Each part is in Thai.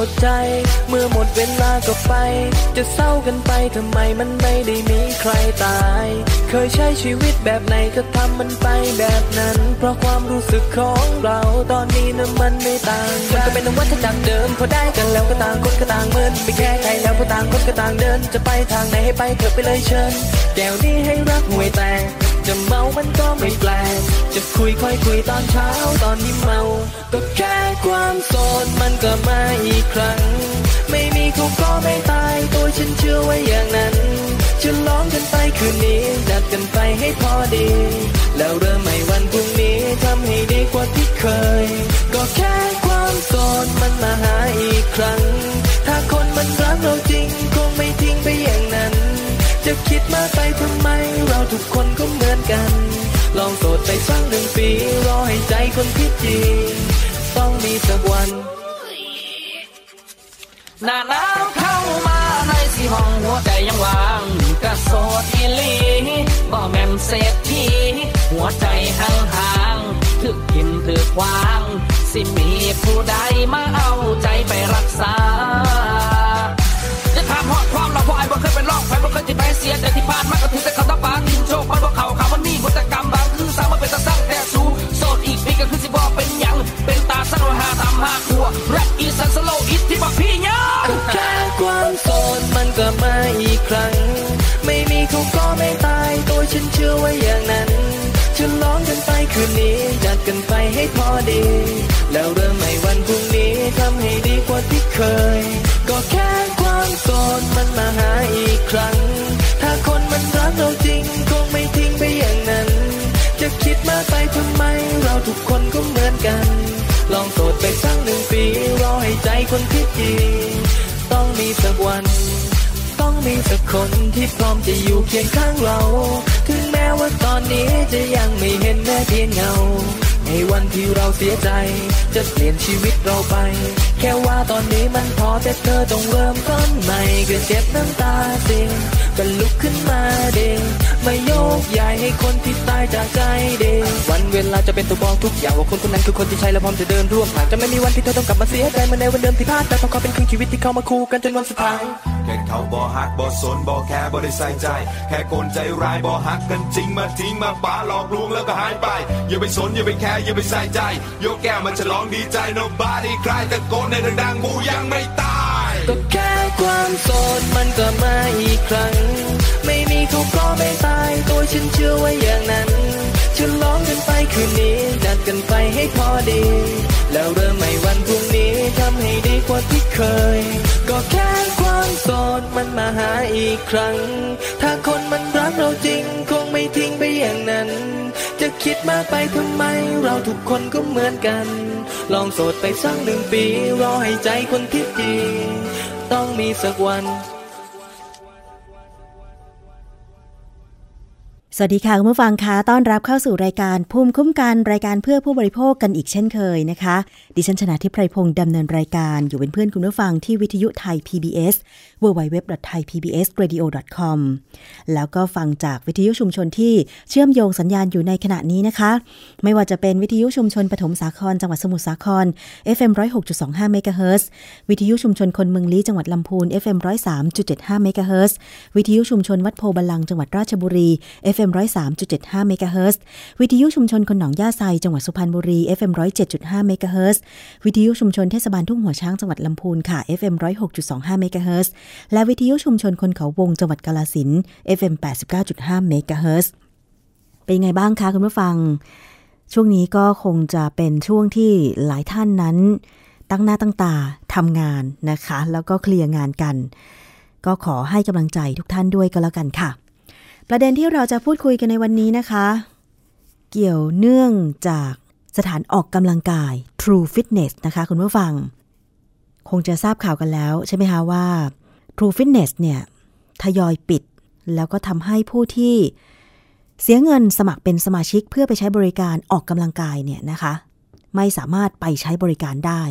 มันหมดใจ เมื่อหมดเวลาก็ไป จะเศร้ากันไปทำไมมันไม่ได้มีใครตาย เคยใช้ชีวิตแบบไหนก็ทำมันไปแบบนั้น เพราะความรู้สึกของเราตอนนี้นะมันไม่ต่างมันก็เป็นวัฏจักรเดิมพอได้กันแล้วก็ต่างคนก็ต่างเมินไม่แค่ใครแล้วก็ต่างคนก็ต่างเดิน จะไปทางไหนให้ไปเถอะไปเลยเชิญแก้วนี้ให้รักหวยแตก จะเมามันก็ไม่แปลก จะคุยค่อยคุยตอนเช้าตอนนี้เมา ก็แค่ความโสดมันก็มาอีกครั้ง ไม่มีเขาก็ไม่ตายตัวฉันเชื่อไว้อย่างนั้นจะล้อมกันไปคืนนี้จัดกันไปให้พอดี แล้วเริ่มใหม่วันพรุ่งนี้ทำให้ดีกว่าที่เคย ก็แค่ความโสดมันมาหาอีกครั้ง ถ้าคนมันรักเราจริงคงไม่ทิ้งไปอย่างนั้น จะคิดมาไปทำไมเราทุกคน คนคิดจริงต้องมีสักวัน หน้าหนาวเข้ามาในสีห้องหัวใจยังว่างกระโสดอีลีบ่แม่นเศรษฐีหัวใจห่างห่างๆถึกกินถึกวาง สิมีผู้ใดมาเอาใจไปรักษาจะถามหอดความเราพอไอ้บ่เคยเป็นรองใครบ่เคยที่ไปเสียแต่ที่ผ่านมาก็ถือ อิทที่บักพี่ยังก็แค่ความโสดมันก็มาอีกครั้ง ไม่มีเขาก็ไม่ตายตัวฉันเชื่อไว้อย่างนั้นจะล้อมกันไปคืนนี้จัดกันไปให้พอดี แล้วเริ่มใหม่วันพรุ่งนี้ทำให้ดีกว่าที่เคย ก็แค่ความโสดมันมาหาอีกครั้ง ถ้าคนมันรักเราจริงคงไม่ทิ้งไปอย่างนั้น จะคิดมากไปทำไมเราทุกคนก็เหมือนกัน สดไปสักหนึ่งปีรอให้ใจคนที่จริงต้องมีสักวัน ต้องมีสักคนที่พร้อมจะอยู่เคียงข้างเรา ถึงแม้ว่าตอนนี้จะยังไม่เห็นแม้เพียงเงา ในวันที่เราเสียใจ จะเปลี่ยนชีวิตเราไป แค่ว่าตอนนี้มันพอแต่เธอต้องเริ่มต้นใหม่ก็เจ็บน้ำตาเสียก็ลุกขึ้นมาเด้งมาโยกย้ายให้คนที่ตายจากใจเด้งวันเวลาจะเป็นตัวบอกทุกอย่างว่าคนคนนั้นคือคนที่ใช่และพร้อมจะเดินร่วมทางจะไม่มีวันที่เธอต้องกลับมาเสียใจเหมือนในวันเดิมที่พลาดแต่เพราะเขาเป็นครึ่งชีวิตที่เข้ามาคู่กันจนวันสุดท้ายแค่เขาบอหักบอสนบอแค่บอได้ใส่ใจ แค่คนใจร้ายบอหักกันจริงมาทิ้งมาป่าหลอกลวงแล้วก็หายไป อย่าไปสนอย่าไปแคร์อย่าไปใส่ใจ ยกแก้วมันฉลองดีใจ nobody ใครตะโกนในดังๆกูยังไม่ตาย ก็แค่ความโสดมันก็มาอีกครั้ง ไม่มีเขาก็ไม่ตายตัวฉันเชื่อไว้อย่างนั้นจะล้องกันไปคืนนี้จัดกันไปให้พอดี แล้วเริ่มใหม่วันพรุ่งนี้ทำให้ดีกว่าที่เคย ก็แค่ความโสดมันมาหาอีกครั้ง ถ้าคนมันรักเราจริงคงไม่ทิ้งไปอย่างนั้น จะคิดมากไปทำไม เราทุกคนก็เหมือนกัน ลองโสดไปสักหนึ่งปี รอให้ใจคนที่จริงต้องมีสักวัน สวัสดีค่ะคุณผู้ฟังคะต้อนรับเข้าสู่รายการภูมิคุ้มกันรายการเพื่อผู้บริโภคกันอีกเช่นเคยนะคะ ดิฉันชนะทิพไพรพงศ์ดำเนินรายการอยู่เป็นเพื่อนคุณผู้ฟังที่วิทยุไทย PBS www.thaipbsradio.com แล้วก็ฟังจากวิทยุชุมชนที่เชื่อมโยงสัญญาณอยู่ในขณะนี้นะคะ ไม่ว่าจะเป็นวิทยุชุมชนปฐมสาครจังหวัดสมุทรสาคร FM 106.25เมกะเฮิรตซ์วิทยุชุมชนคนเมืองลี้จังหวัดลำพูน FM 103.75เมกะเฮิรตซ์วิทยุชุมชนวัดโพธิ์บัลลังก์จังหวัดราชบุรี FM 103.75เมกะเฮิรตซ์วิทยุชุมชนคนหนองหญ้าไซจังหวัดสุพรรณบุรี FM 107.5เมกะเฮิรตซ์วิทยุชุมชนเทศบาลทุ่งหัวช้างจังหวัดลำพูนค่ะ FM 106.25เมกะเฮิรตซ์และวิทยุชุมชนคนเขาวงจังหวัดกาลสิน FM 89.5เมกะเฮิรตซ์เป็นไงบ้างคะคุณผู้ฟัง ช่วงนี้ก็คงจะเป็นช่วงที่หลายท่านนั้น ตั้งหน้าตั้งตาทำงานนะคะ แล้วก็เคลียร์งานกัน ก็ขอให้กำลังใจทุกท่านด้วยก็แล้วกันค่ะ ประเด็นที่เราจะพูดคุยกันในวันนี้นะคะ เกี่ยวเนื่องจากสถานออกกำลังกาย True Fitness นะคะคุณผู้ฟัง คงจะทราบข่าวกันแล้วใช่ไหมคะว่า True Fitness เนี่ยทยอยปิด แล้วก็ทำให้ผู้ที่เสียเงินสมัครเป็นสมาชิกเพื่อไปใช้บริการออกกำลังกายเนี่ยนะคะ ไม่สามารถไปใช้บริการได้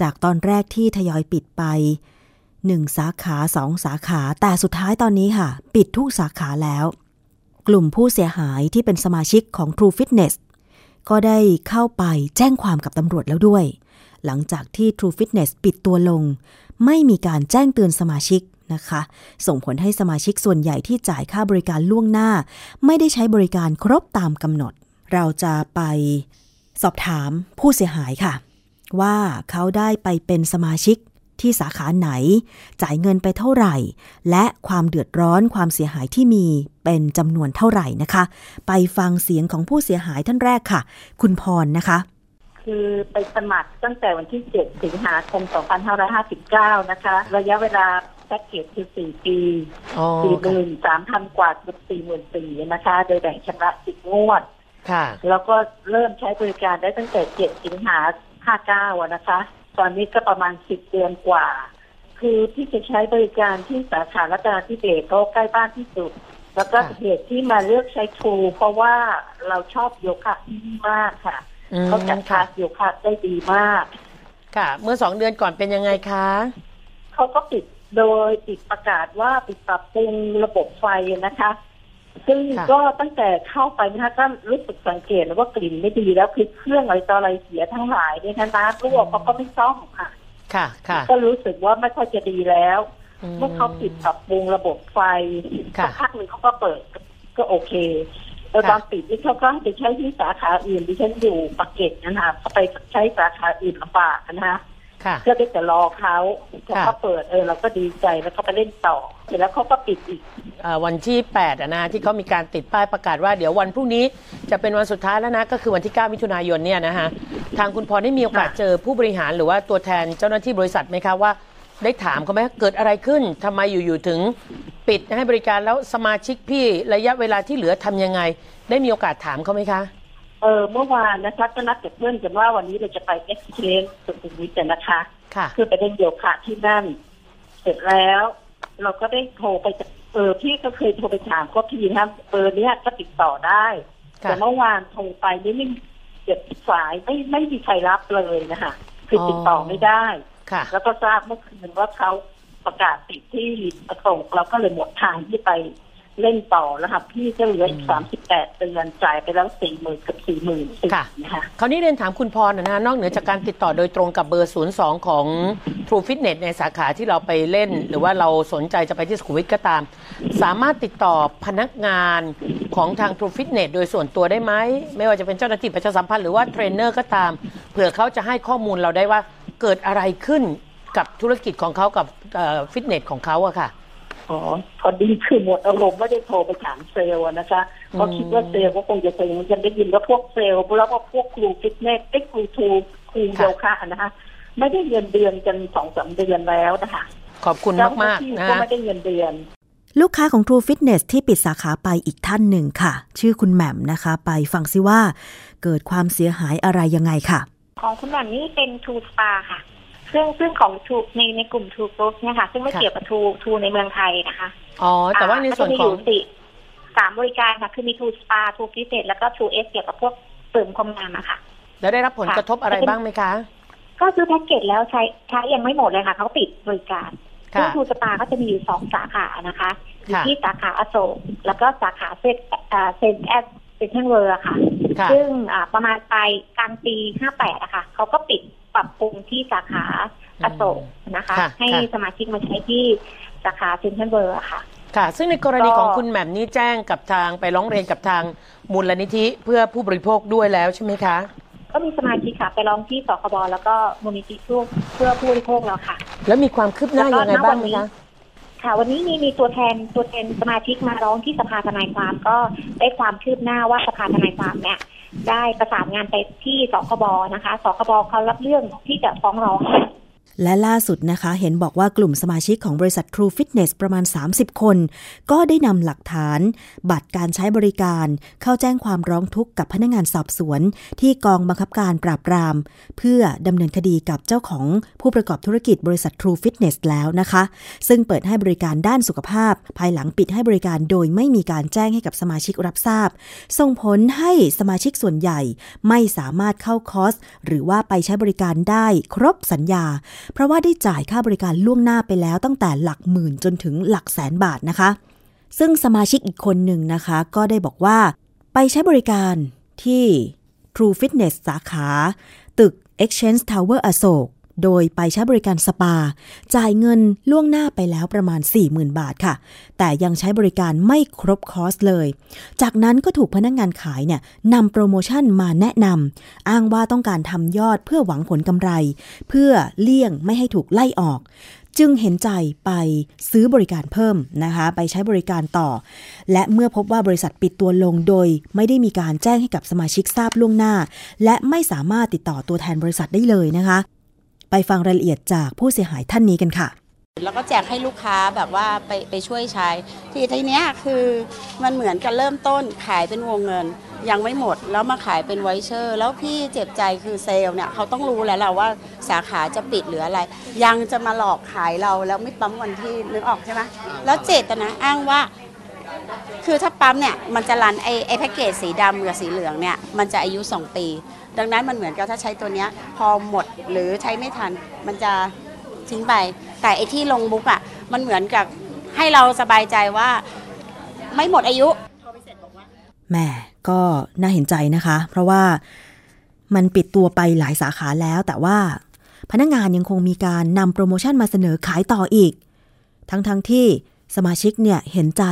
จากตอนแรกที่ทยอยปิดไป 1สาขา2สาขา แต่สุดท้ายตอนนี้ค่ะ ปิดทุกสาขาแล้ว กลุ่มผู้เสียหายที่เป็นสมาชิกของ True Fitness ก็ได้เข้าไปแจ้งความกับตำรวจแล้วด้วย หลังจากที่ True Fitness ปิดตัวลง ไม่มีการแจ้งเตือนสมาชิกนะคะ ส่งผลให้สมาชิกส่วนใหญ่ที่จ่ายค่าบริการล่วงหน้า ไม่ได้ใช้บริการครบตามกำหนด เราจะไปสอบถามผู้เสียหายค่ะ ว่าเขาได้ไปเป็นสมาชิก ที่สาขาไหน จ่ายเงินไปเท่าไหร่ และความเดือดร้อนความเสียหายที่มีเป็นจำนวนเท่าไหร่นะคะ ไปฟังเสียงของผู้เสียหายท่านแรกค่ะ คุณพรนะคะ คือไปสมัครตั้งแต่วันที่ 7 สิงหาคม 2559 นะคะ ระยะเวลาแพ็กเกจคือ 4 ปีอ๋อ43,000 กว่าเกือบ44,000นะคะ โดยแบ่งชำระ 10 งวดค่ะแล้วก็เริ่มใช้บริการได้ตั้งแต่ 7 สิงหา59อะนะคะ ตอนนี้ก็ประมาณ10เดือนกว่า คือที่จะใช้บริการที่สาขารัตนาธิเบศเพราะใกล้บ้านที่สุด แล้วก็ค่ะเหตุที่มาเลือกใช้ทรูเพราะว่าเราชอบโยคะที่นี่มากค่ะอืมเขาจัดคลาค่ะสโยคะได้ดีมาก ค่ะ เมื่อสองเดือนก่อนเป็นยังไงคะเขาก็ปิดโดยปิดประกาศว่าปิดปรับปรุงระบบไฟนะคะ ซึ่งค่ะก็ตั้งแต่เข้าไปนะคะก็รู้สึกสังเกตแล้วว่ากลิ่นไม่ดีแล้วคือเครื่องอะไรต่ออะไรเสียทั้งหลายเนี่ยนะน้ำรั่วเขาก็ไม่ซ่อมค่ะ ค่ะ ค่ะ ก็รู้สึกว่าไม่ค่อยจะดีแล้วเมื่อเขาปิดปรับปรุงระบบไฟค่ะสักพักหนึ่งเขาก็เปิดก็โอเคแล้วค่ะตอนปิดนี่เขาก็ให้ไปใช้ที่สาขาอื่นดิฉันอยู่ปากเกร็ดนะคะเขาไปใช้สาขาอื่นลำบากนะคะค่ะ เพื่อที่จะรอเขาพอค่ะเขาเปิดเออเราก็ดีใจแล้วก็ไปเล่นต่อ เสร็จแล้วเขาก็ปิดอีกเอ่อวันที่8อะนะที่เขามีการติดป้ายประกาศว่าเดี๋ยววันพรุ่งนี้จะเป็นวันสุดท้ายแล้วนะก็คือวันที่ 9 มิถุนายนเนี่ยนะคะทางคุณพรได้มีโอกาสค่ะเจอผู้บริหารหรือว่าตัวแทนเจ้าหน้าที่บริษัทไหมคะว่าได้ถามเขาไหมเกิดอะไรขึ้นทำไมอยู่ๆถึงปิดให้บริการแล้วสมาชิกพี่ระยะเวลาที่เหลือทำยังไง ได้มีโอกาสถามเขาไหมคะ เออเมื่อวานนะคะก็นัดกับเพื่อนกันว่าวันนี้เราจะไปเอ็กซ์เชนสุขุมวิทกันนะคะ ค่ะ คือไปเล่นโยคะที่นั่น เสร็จแล้ว เราก็ได้โทรไปจะเออพี่ก็เคยโทรไปถามก็พี่นะเบอร์เนี้ยก็ติดต่อได้ค่ะแต่เมื่อวานโทรไปนี่ไม่เจ็บสายไม่ไม่มีใครรับเลยนะคะคือติดต่อไม่ได้ค่ะ แล้วก็ทราบเมื่อคืนว่าเขาประกาศปิดที่ประสงค์เราก็เลยหมดทางที่ไป เล่นต่อแล้วค่ะพี่ก็เหลืออีกสามสิบแปดเดือนจ่ายไปแล้วสี่หมื่นกับสี่หมื่นสี่ค่ะนะคะคราวนี้เรียนถามคุณพรนะฮะนอกเหนือจากการติดต่อโดยตรงกับเบอร์02ของ True Fitness ในสาขาที่เราไปเล่น หรือว่าเราสนใจจะไปที่สุขุมวิทก็ตาม สามารถติดต่อพนักงานของทาง True Fitness โดยส่วนตัวได้ไหมไม่ว่าจะเป็นเจ้าหน้าที่ประชาสัมพันธ์หรือว่าเทรนเนอร์ก็ตามเผื่อเขาจะให้ข้อมูลเราได้ว่าเกิดอะไรขึ้นกับธุรกิจของเขากับฟิตเนสของเขาอะค่ะ อ๋อพอดีคือหมดอารมณ์ไม่ได้โทรไปถามเซลล์อะนะคะเพราะคิดว่าเซลล์ก็คงจะเป็นฉันได้ยินว่าพวกเซลล์แล้วก็พวกครูฟิตเนสไอ้ครูทูครูโยคะนะคะไม่ได้เงินเดือนกันสองสามเดือนแล้วนะคะขอบคุณมากเจ้หๆน้นะที่ก็ฮะไม่ได้เงินเดือน ลูกค้าของ True Fitness ที่ปิดสาขาไปอีกท่านหนึ่งค่ะ ชื่อคุณแหม่มนะคะ ไปฟังซิว่า เกิดความเสียหายอะไรยังไงค่ะ ของคุณแบบนี้เป็นทูสปาค่ะ ซึ่งซึ่งของทูในในกลุ่มทูกรุ๊ปเนี่ยค่ะ ซึ่งไม่ค่ะเกี่ยวกับทูทูในเมืองไทยนะคะ อ๋อ แต่ว่าในส่วนก็จะมีขอองยู่สี่สามบริการค่ะ คือมีทูสปาทูฟิตเนสแล้วก็ทูเอสเกี่ยวกับพวกเสริมความงามอะค่ะ แล้วได้รับผลกระทบอะไรบ้างไหมคะ ก็ซื้อแพ็กเกจแล้วใช้ใช้ยังไม่หมดเลยค่ะ เขาปิดบริการซึ่งค่ะ True Spa ก็จะมีอยู่สองสาขานะคะอยู่ค่ะที่สาขาอโศกแล้วก็สาขาเซ็นอ่าเซ็นแอดเซ็นทรัลเวิลด์ค่ะค่ะซึ่งอ่าประมาณปลายกลางปี58อะค่ะเขาก็ปิด ปรับปรุงที่สาขาอโศกนะคะค่ะให้ค่ะสมาชิกมาใช้ที่สาขาเซ็นทรัลเวิลด์ค่ะ ค่ะ ซึ่งในกรณีก็ของคุณแหม่มนี้แจ้งกับทางไปร้องเรียนกับทางมูลนิธิเพื่อผู้บริโภคด้วยแล้วใช่ไหมคะ ก็มีสมาชิกค่ะ ไปร้องที่สคบแล้วก็มูลนิธิเพื่อเพื่อผู้บริโภคแล้วค่ะ แล้วมีความคืบหน้าแล้วก็ยังไงบ้างไหมณวันนี้คะค่ะวันนี้มีมีตัวแทนตัวแทนสมาชิกมาร้องที่สภาทนายความก็ได้ความคืบหน้าว่าสภาทนายความเนี่ย ได้ประสานงานไปที่สคบนะคะสคบเขารับเรื่องที่จะฟ้องร้อง และล่าสุดนะคะ เห็นบอกว่ากลุ่มสมาชิกของบริษัท True Fitness ประมาณ 30 คน ก็ได้นำหลักฐาน บัตรการใช้บริการ เข้าแจ้งความร้องทุกข์กับพนักงานสอบสวน ที่กองบังคับการปราบปราม เพื่อดำเนินคดีกับเจ้าของผู้ประกอบธุรกิจบริษัท True Fitness แล้วนะคะ ซึ่งเปิดให้บริการด้านสุขภาพ ภายหลังปิดให้บริการโดยไม่มีการแจ้งให้กับสมาชิกรับทราบ ส่งผลให้สมาชิกส่วนใหญ่ ไม่สามารถเข้าคอร์สหรือว่าไปใช้บริการได้ครบสัญญาเพราะว่าได้จ่ายค่าบริการล่วงหน้าไปแล้วตั้งแต่หลักหมื่นจนถึงหลักแสนบาทนะคะ ซึ่งสมาชิกอีกคนหนึ่งนะคะ ก็ได้บอกว่า ไปใช้บริการที่ True Fitness สาขา ตึก Exchange Tower อโศก โดยไปใช้บริการสปา จ่ายเงินล่วงหน้าไปแล้วประมาณ 40,000 บาทค่ะ แต่ยังใช้บริการไม่ครบคอร์สเลย จากนั้นก็ถูกพนักงงานขายเนี่ยนำโปรโมชั่นมาแนะนำอ้างว่าต้องการทำยอดเพื่อหวังผลกำไร เพื่อเลี่ยงไม่ให้ถูกไล่ออกจึงเห็นใจไปซื้อบริการเพิ่มนะคะ ไปใช้บริการต่อ และเมื่อพบว่าบริษัทปิดตัวลงโดย ไม่ได้มีการแจ้งให้กับสมาชิกทราบล่วงหน้า และไม่สามารถติดต่อตัวแทนบริษัทได้เลยนะคะ ไปฟังรายละเอียดจากผู้เสียหายท่านนี้กันค่ะแล้วก็แจกให้ลูกค้าแบบว่าไปไปช่วยใช้ทีทีเนี้ยคือมันเหมือนกับเริ่มต้นขายเป็นวงเงิน ยังไม่หมดแล้วมาขายเป็น voucher แล้วที่เจ็บใจคือเซลล์เนี่ยเขาต้องรู้แล้วแหละว่าสาขาจะปิดหรืออะไร ยังจะมาหลอกขายเราแล้วไม่ปั๊มวันที่นึกออกใช่ไหมแล้วเจตนาอ้างว่า คือถ้าปั๊มเนี่ยมันจะ run ไอ้ไอ้แพ็กเกจสีดำกับสีเหลืองเนี่ยมันจะอายุ 2 ปี ดังนั้นมันเหมือนกับถ้าใช้ตัวเนี้ยพอหมดหรือใช้ไม่ทัน มันจะทิ้งไป แต่ไอ้ที่ลง book อะมันเหมือนกับให้เราสบายใจว่าไม่หมดอายุแม่ก็น่าเห็นใจนะคะ เพราะว่ามันปิดตัวไปหลายสาขาแล้ว แต่ว่าพนักงานยังคงมีการนำโปรโมชั่นมาเสนอขายต่ออีก ทั้งๆทที่สมาชิกเนี่ยเห็นใจ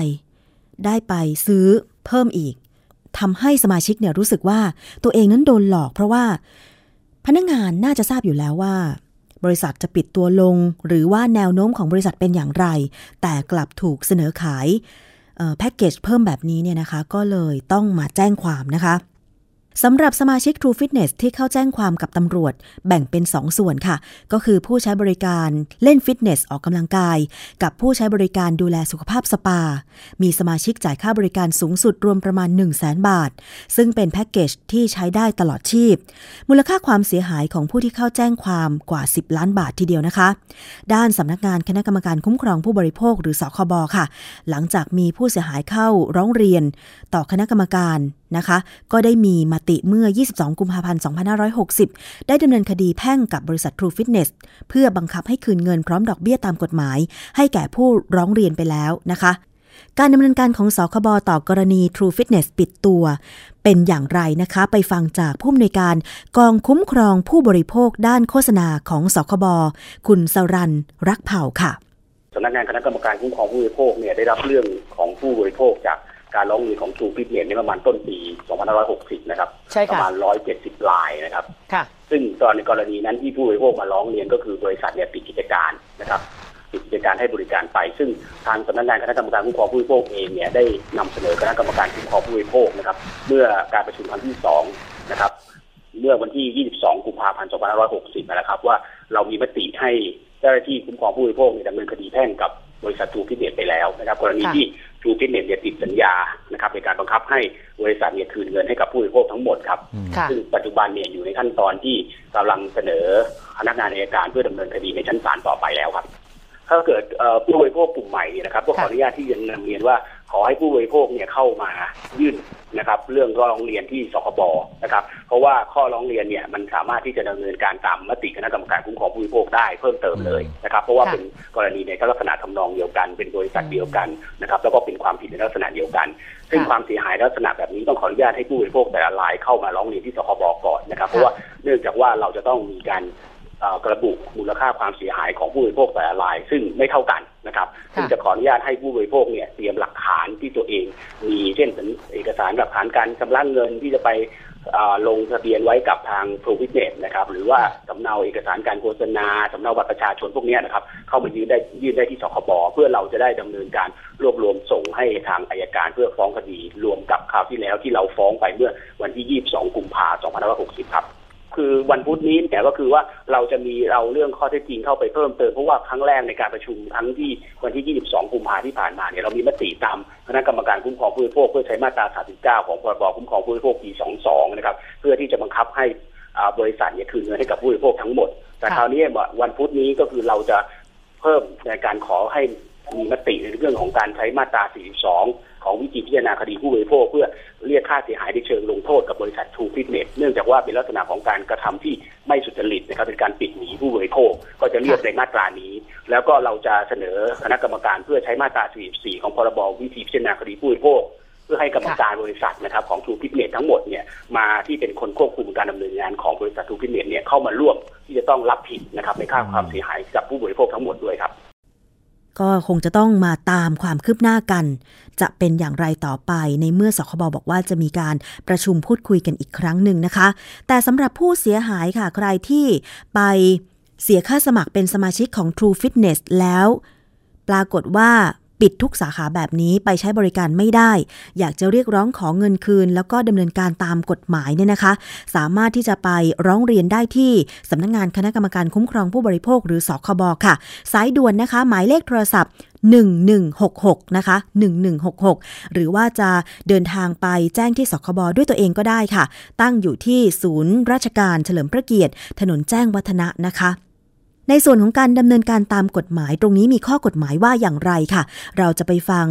ได้ไปซื้อเพิ่มอีก ทำให้สมาชิกเนี่ยรู้สึกว่าตัวเองนั้นโดนหลอก เพราะว่าพนักงานน่าจะทราบอยู่แล้วว่า บริษัทจะปิดตัวลง หรือว่าแนวโน้มของบริษัทเป็นอย่างไร แต่กลับถูกเสนอขายแพ็กเกจเพิ่มแบบนี้เนี่ยนะคะ ก็เลยต้องมาแจ้งความนะคะ สำหรับสมาชิก True Fitness ที่เข้าแจ้งความกับตำรวจแบ่งเป็น2ส่วนค่ะ ก็คือผู้ใช้บริการเล่นฟิตเนสออกกำลังกาย กับผู้ใช้บริการดูแลสุขภาพสปา มีสมาชิกจ่ายค่าบริการสูงสุดรวมประมาณ 1 0 0 0 0แบาท ซึ่งเป็นแพ็กเกจที่ใช้ได้ตลอดชีพ มูลค่าความเสียหายของผู้ที่เข้าแจ้งความกว่า 10 ล้านบาททีเดียวนะคะ ด้านสำนักงานคณะกรรมการคุ้มครองผู้บริโภคหรือสคบค่ะ หลังจากมีผู้เสียหายเข้าร้องเรียน ต่อคณะกรรมการ นะคะ ก็ได้มีมติเมื่อ 22 กุมภาพันธ์ 2560 ได้ดำเนินคดีแพ่งกับบริษัท True Fitness เพื่อบังคับให้คืนเงินพร้อมดอกเบี้ยตามกฎหมาย ให้แก่ผู้ร้องเรียนไปแล้วนะคะ การดำเนินการของสคบต่อกรณี True Fitness ปิดตัว เป็นอย่างไรนะคะ ไปฟังจากผู้อำนวยการกองคุ้มครองผู้บริโภคด้านโฆษณาของสคบคุณสรันรักเผ่าค่ะสำนักงานคณะกรรมการคุ้มครองผู้บริโภคเนี่ยได้รับเรื่องของผู้บริโภคจาก การร้องเรียนของ True Fitness ในประมาณต้นปี 2560 นะครับ ใช่ประค่ะมาณ 170 รายนะครับ ค่ะ ซึ่งตอนในกรณีนั้นที่ผู้บริโภคมาร้องเรียนก็คือบริษัทเนี่ยปิดกิจการนะครับปิดกิจการให้บริการไป ซึ่งทางสำนักงานคณะกรรมการคุ้มครองผู้บริโภคเองเนี่ยได้นำเสนอคณะกรรมการคุ้มครองผู้บริโภคนะครับ เมื่อการประชุมครั้งที่สองนะครับ เมื่อวันที่ 22 กุมภาพันธ์ 2560 นะครับ ว่าเรามีมติให้เจ้าหน้าที่คุ้มครองผู้บริโภคเนี่ยดำเนินคดีแพ่งกับบริษัททูฟิตเนสไปแล้วนะครับ กรณีค่ะ ที่ ทูฟิตเนสเนี่ยติดสัญญานะครับในการบังคับให้บริษัทเนี่ยคืนเงินให้กับผู้บริโภคทั้งหมดครับ ค่ะ ซึ่งปัจจุบันเนี่ยอยู่ในขั้นตอนที่กำลังเสนอพนักงานอัยการเพื่อดำเนินคดีในชั้นศาลต่อไปแล้วครับ ถ้าเกิดเอ่อผู้บริโภคกลุ่มใหม่เนี่ยนะครับก็ขออนุญาตที่จะนำเรียนว่า ขอให้ผู้บริโภคเนี่ยเข้ามายื่นนะครับ เรื่องร้องเรียนที่สคบนะครับ เพราะว่าข้อร้องเรียนเนี่ยมันสามารถที่จะดำเนินการตามมติคณะกรรมการคุ้มครองผู้บริโภคได้เพิ่มเติมเลยนะครับ เพราะว่าเป็นกรณีในลักษณะทำนองเดียวกัน เป็นบริษัทเดียวกันนะครับ แล้วก็เป็นความผิดในลักษณะเดียวกัน ซึ่งความเสียหายลักษณะแบบนี้ต้องขออนุญาตให้ผู้บริโภคแต่ละรายเข้ามาร้องเรียนที่สคบก่อนนะครับ เพราะว่าเนื่องจากว่าเราจะต้องมีการ กระบุมูลค่าความเสียหายของผู้บริโภคแต่ละราย ซึ่งไม่เท่ากันนะครับซึ่งจะขออนุญาตให้ผู้บริโภคเนี่ยเตรียมหลักฐานที่ตัวเอง มีเช่นเอกสารหลักฐานการชำระเงินที่จะไปเอ่อลงทะเบียนไว้กับทาง Pro Fitness นะครับ หรือว่าสำเนาเอกสารการโฆษณาสำเนาบัตรประชาชนพวกเนี้ยนะครับ เข้ามายื่นได้ยื่นได้ที่สคบเพื่อเราจะได้ดำเนินการรวบรวมส่งให้ทางอายการเพื่อฟ้องคดีรวมกับคราวที่แล้วที่เราฟ้องไปเมื่อวันที่ 22 กุมภาพันธ์ 2560 ครับ คือวันพุธนี้เนี่ยก็คือว่าเราจะมีเราเรื่องข้อเท็จจริงเข้าไปเพิ่มเติมเพราะว่าครั้งแรกในการประชุมครั้งที่วันที่ 22 กุมภาพันธ์ที่ผ่านมาเนี่ยเรามีมติตามคณะกรรมการคุ้มครองผู้บริโภคเพื่อใช้มาตรา 39 ของพรบคุ้มครองผู้บริโภคปี 22 นะครับเพื่อที่จะบังคับให้อาบริษัทเนี่ยคืนเงินให้กับผู้บริโภคทั้งหมด แต่ค่ะคราวนี้วันพุธนี้ก็คือเราจะเพิ่มในการขอให้มีมติในเรื่องของการใช้มาตรา 42 ของวิธีพิจารณาคดีผู้บริโภค เพื่อเรียกค่าเสียหายในเชิงลงโทษกับบริษัท True Fitness เนื่องจากว่าเป็นลักษณะของการกระทำที่ไม่สุจริตนะครับเป็นการปิดหนีผู้บริโภค ก็จะเรียกในมาตรานี้ แล้วก็เราจะเสนอคณะกรรมการเพื่อใช้มาตรา 44 ของพรบวิธีพิจารณาคดีผู้บริโภคเพื่อให้กรรมการบริษัทนะครับของ True Fitness ทั้งหมดเนี่ยมาที่เป็นคนควบคุมการดำเนินงานของบริษัท True Fitness เนี่ยเข้ามาร่วมที่จะต้องรับผิดนะครับในค่าความเสียหายกับผู้บริโภคทั้งหมดด้วยครับ ก็คงจะต้องมาตามความคืบหน้ากัน จะเป็นอย่างไรต่อไปในเมื่อสคบบอกว่าจะมีการประชุมพูดคุยกันอีกครั้งหนึ่งนะคะ แต่สำหรับผู้เสียหายค่ะใครที่ไปเสียค่าสมัครเป็นสมาชิกของ True Fitness แล้ว ปรากฏว่า ปิดทุกสาขาแบบนี้ไปใช้บริการไม่ได้ อยากจะเรียกร้องขอเงินคืน แล้วก็ดำเนินการตามกฎหมายเนี่ยนะคะ สามารถที่จะไปร้องเรียนได้ที่สำนักงงานคณะกรรมการคุ้มครองผู้บริโภคหรือสคบค่ะ สายด่วนนะคะ หมายเลขโทรศัพท์1166 นะคะ 1166 หรือว่าจะเดินทางไปแจ้งที่สคบด้วยตัวเองก็ได้ค่ะ ตั้งอยู่ที่ศูนย์ราชการเฉลิมพระเกียรติ ถนนแจ้งวัฒนะนะคะ ในส่วนของการดำเนินการตามกฎหมาย ตรงนี้มีข้อกฎหมายว่าอย่างไรค่ะ เราจะไปฟัง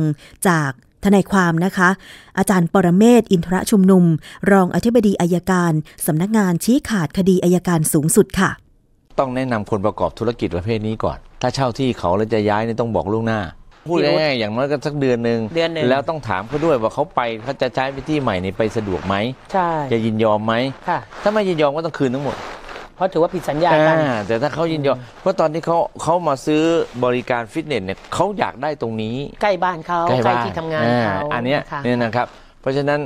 จากทนายความนะคะ อาจารย์ปรเมศวร์อินทรชุมนุม รองอธิบดีอายการสำนักงานชี้ขาดคดีอายการสูงสุดค่ะ ต้องแนะนำคนประกอบธุรกิจประเภทนี้ก่อน ถ้าเช่าที่เขาแล้วจะย้ายเนี่ยต้องบอกล่วงหน้าพูดง่ายๆอย่างน้อยก็สักเดือนหนึ่งเดือนหนึ่งแล้วต้องถามเขาด้วยว่าเขาไปเขาจะใช้ไปที่ใหม่นี่ไปสะดวกไหมใช่จะยินยอมไหมค่ะถ้าไม่ยินยอมก็ต้องคืนทั้งหมด เพราะถือว่าผิดสัญญากันอ่าแต่ถ้าเขายินยอมเพราะตอนที่เขาเขามาซื้อบริการฟิตเนสเนี่ยเขาอยากได้ตรงนี้ ใกล้บ้านเขาใกล้ใกล้บ้านที่ทำงานอ่เขาอันเนี้ยค่ะเนี่ยนะครับ เพราะฉะนั้น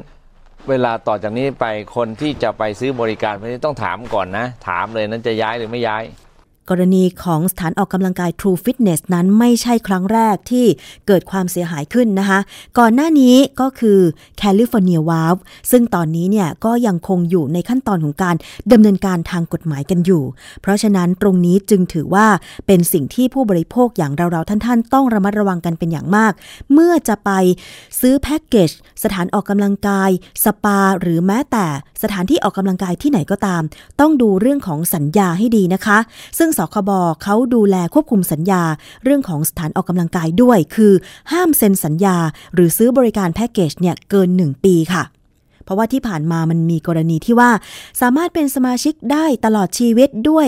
เวลาต่อจากนี้ไปคนที่จะไปซื้อบริการพวกนี้ต้องถามก่อนนะ ถามเลยนั้นจะย้ายหรือไม่ย้าย กรณีของสถานออกกำลังกาย True Fitness นั้นไม่ใช่ครั้งแรกที่เกิดความเสียหายขึ้นนะคะ ก่อนหน้านี้ก็คือ California Valve ซึ่งตอนนี้เนี่ยก็ยังคงอยู่ในขั้นตอนของการดำเนินการทางกฎหมายกันอยู่ เพราะฉะนั้นตรงนี้จึงถือว่าเป็นสิ่งที่ผู้บริโภคอย่างเราๆ ท่านๆ ต้องระมัดระวังกันเป็นอย่างมาก เมื่อจะไปซื้อแพ็กเกจสถานออกกำลังกาย สปา หรือแม้แต่สถานที่ออกกำลังกายที่ไหนก็ตาม ต้องดูเรื่องของสัญญาให้ดีนะคะ ซึ่งสคบเขาดูแลควบคุมสัญญา เรื่องของสถานออกกำลังกายด้วย คือห้ามเซ็นสัญญา หรือซื้อบริการแพ็กเกจเนี่ยเกิน 1 ปีค่ะ เพราะว่าที่ผ่านมามันมีกรณีที่ว่า สามารถเป็นสมาชิกได้ตลอดชีวิตด้วย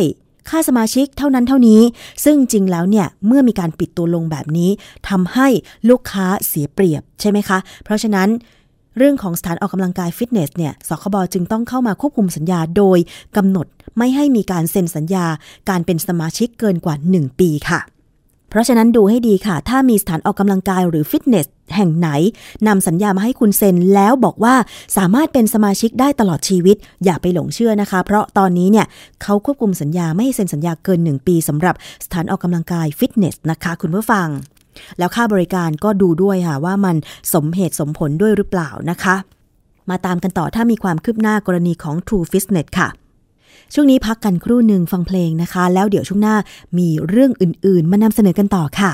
ค่าสมาชิกเท่านั้นเท่านี้ ซึ่งจริงแล้วเนี่ยเมื่อมีการปิดตัวลงแบบนี้ทำให้ลูกค้าเสียเปรียบใช่ไหมคะ เพราะฉะนั้นเรื่องของสถานออกกำลังกายฟิตเนสเนี่ย สคบจึงต้องเข้ามาควบคุมสัญญาโดยกำหนด ไม่ให้มีการเซ็นสัญญาการเป็นสมาชิกเกินกว่า 1 ปีค่ะ เพราะฉะนั้นดูให้ดีค่ะ ถ้ามีสถานออกกำลังกายหรือฟิตเนสแห่งไหนนำสัญญามาให้คุณเซ็นแล้วบอกว่าสามารถเป็นสมาชิกได้ตลอดชีวิต อย่าไปหลงเชื่อนะคะ เพราะตอนนี้เนี่ยเขาควบคุมสัญญาไม่ให้เซ็นสัญญาเกิน 1 ปีสำหรับสถานออกกำลังกายฟิตเนสนะคะ คุณผู้ฟัง แล้วค่าบริการก็ดูด้วยค่ะว่ามันสมเหตุสมผลด้วยหรือเปล่านะคะ มาตามกันต่อถ้ามีความคืบหน้ากรณีของ True Fitness ค่ะ ช่วงนี้พักกันครู่หนึ่งฟังเพลงนะคะ แล้วเดี๋ยวช่วงหน้ามีเรื่องอื่นๆ มานำเสนอกันต่อค่ะ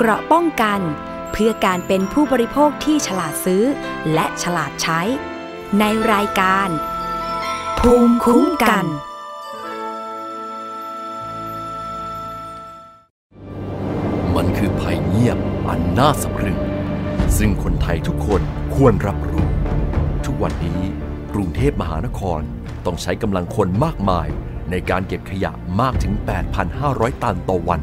เกราะป้องกัน เพื่อการเป็นผู้บริโภคที่ฉลาดซื้อ และฉลาดใช้ ในรายการ ภูมิคุ้มกัน มันคือภัยเงียบอันน่าสะพรึง ซึ่งคนไทยทุกคนควรรับรู้ ทุกวันนี้กรุงเทพมหานครต้องใช้กำลังคนมากมายในการเก็บขยะมากถึง 8,500 ตันต่อวัน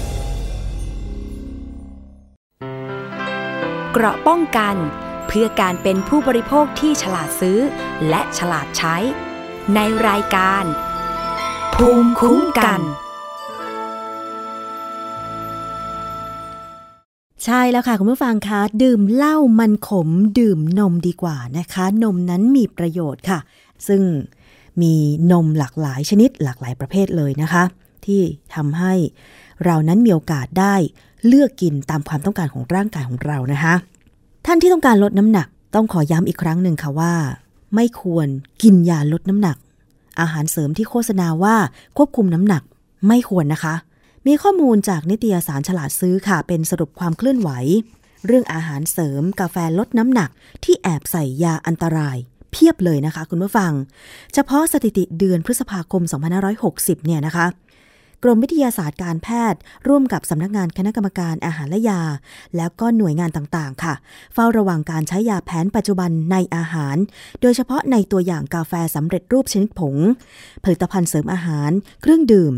เกราะป้องกัน เพื่อการเป็นผู้บริโภคที่ฉลาดซื้อ และฉลาดใช้ ในรายการ ภูมิคุ้มกัน ใช่แล้วค่ะ คุณผู้ฟังคะดื่มเหล้ามันขมดื่มนมดีกว่านะคะ นมนั้นมีประโยชน์ค่ะ ซึ่งมีนมหลากหลายชนิดหลากหลายประเภทเลยนะคะ ที่ทำให้เรานั้นมีโอกาสได้ เลือกกินตามความต้องการของร่างกายของเรานะคะ ท่านที่ต้องการลดน้ำหนัก ต้องขอย้ำอีกครั้งหนึ่งค่ะว่า ไม่ควรกินยาลดน้ำหนัก อาหารเสริมที่โฆษณาว่าควบคุมน้ำหนักไม่ควรนะคะ มีข้อมูลจากนิตยสารฉลาดซื้อค่ะ เป็นสรุปความเคลื่อนไหว เรื่องอาหารเสริมกาแฟลดน้ำหนัก ที่แอบใส่ยาอันตรายเพียบเลยนะคะ คุณผู้ฟัง เฉพาะสถิติเดือนพฤษภาคม 2560 เนี่ยนะคะ กรมวิทยาศาสตร์การแพทย์ ร่วมกับสำนักงานคณะกรรมการอาหารและยา แล้วก็หน่วยงานต่างๆ ค่ะ เฝ้าระวังการใช้ยาแผนปัจจุบันในอาหาร โดยเฉพาะในตัวอย่างกาแฟสำเร็จรูปชนิดผง ผลิตภัณฑ์เสริมอาหาร เครื่องดื่ม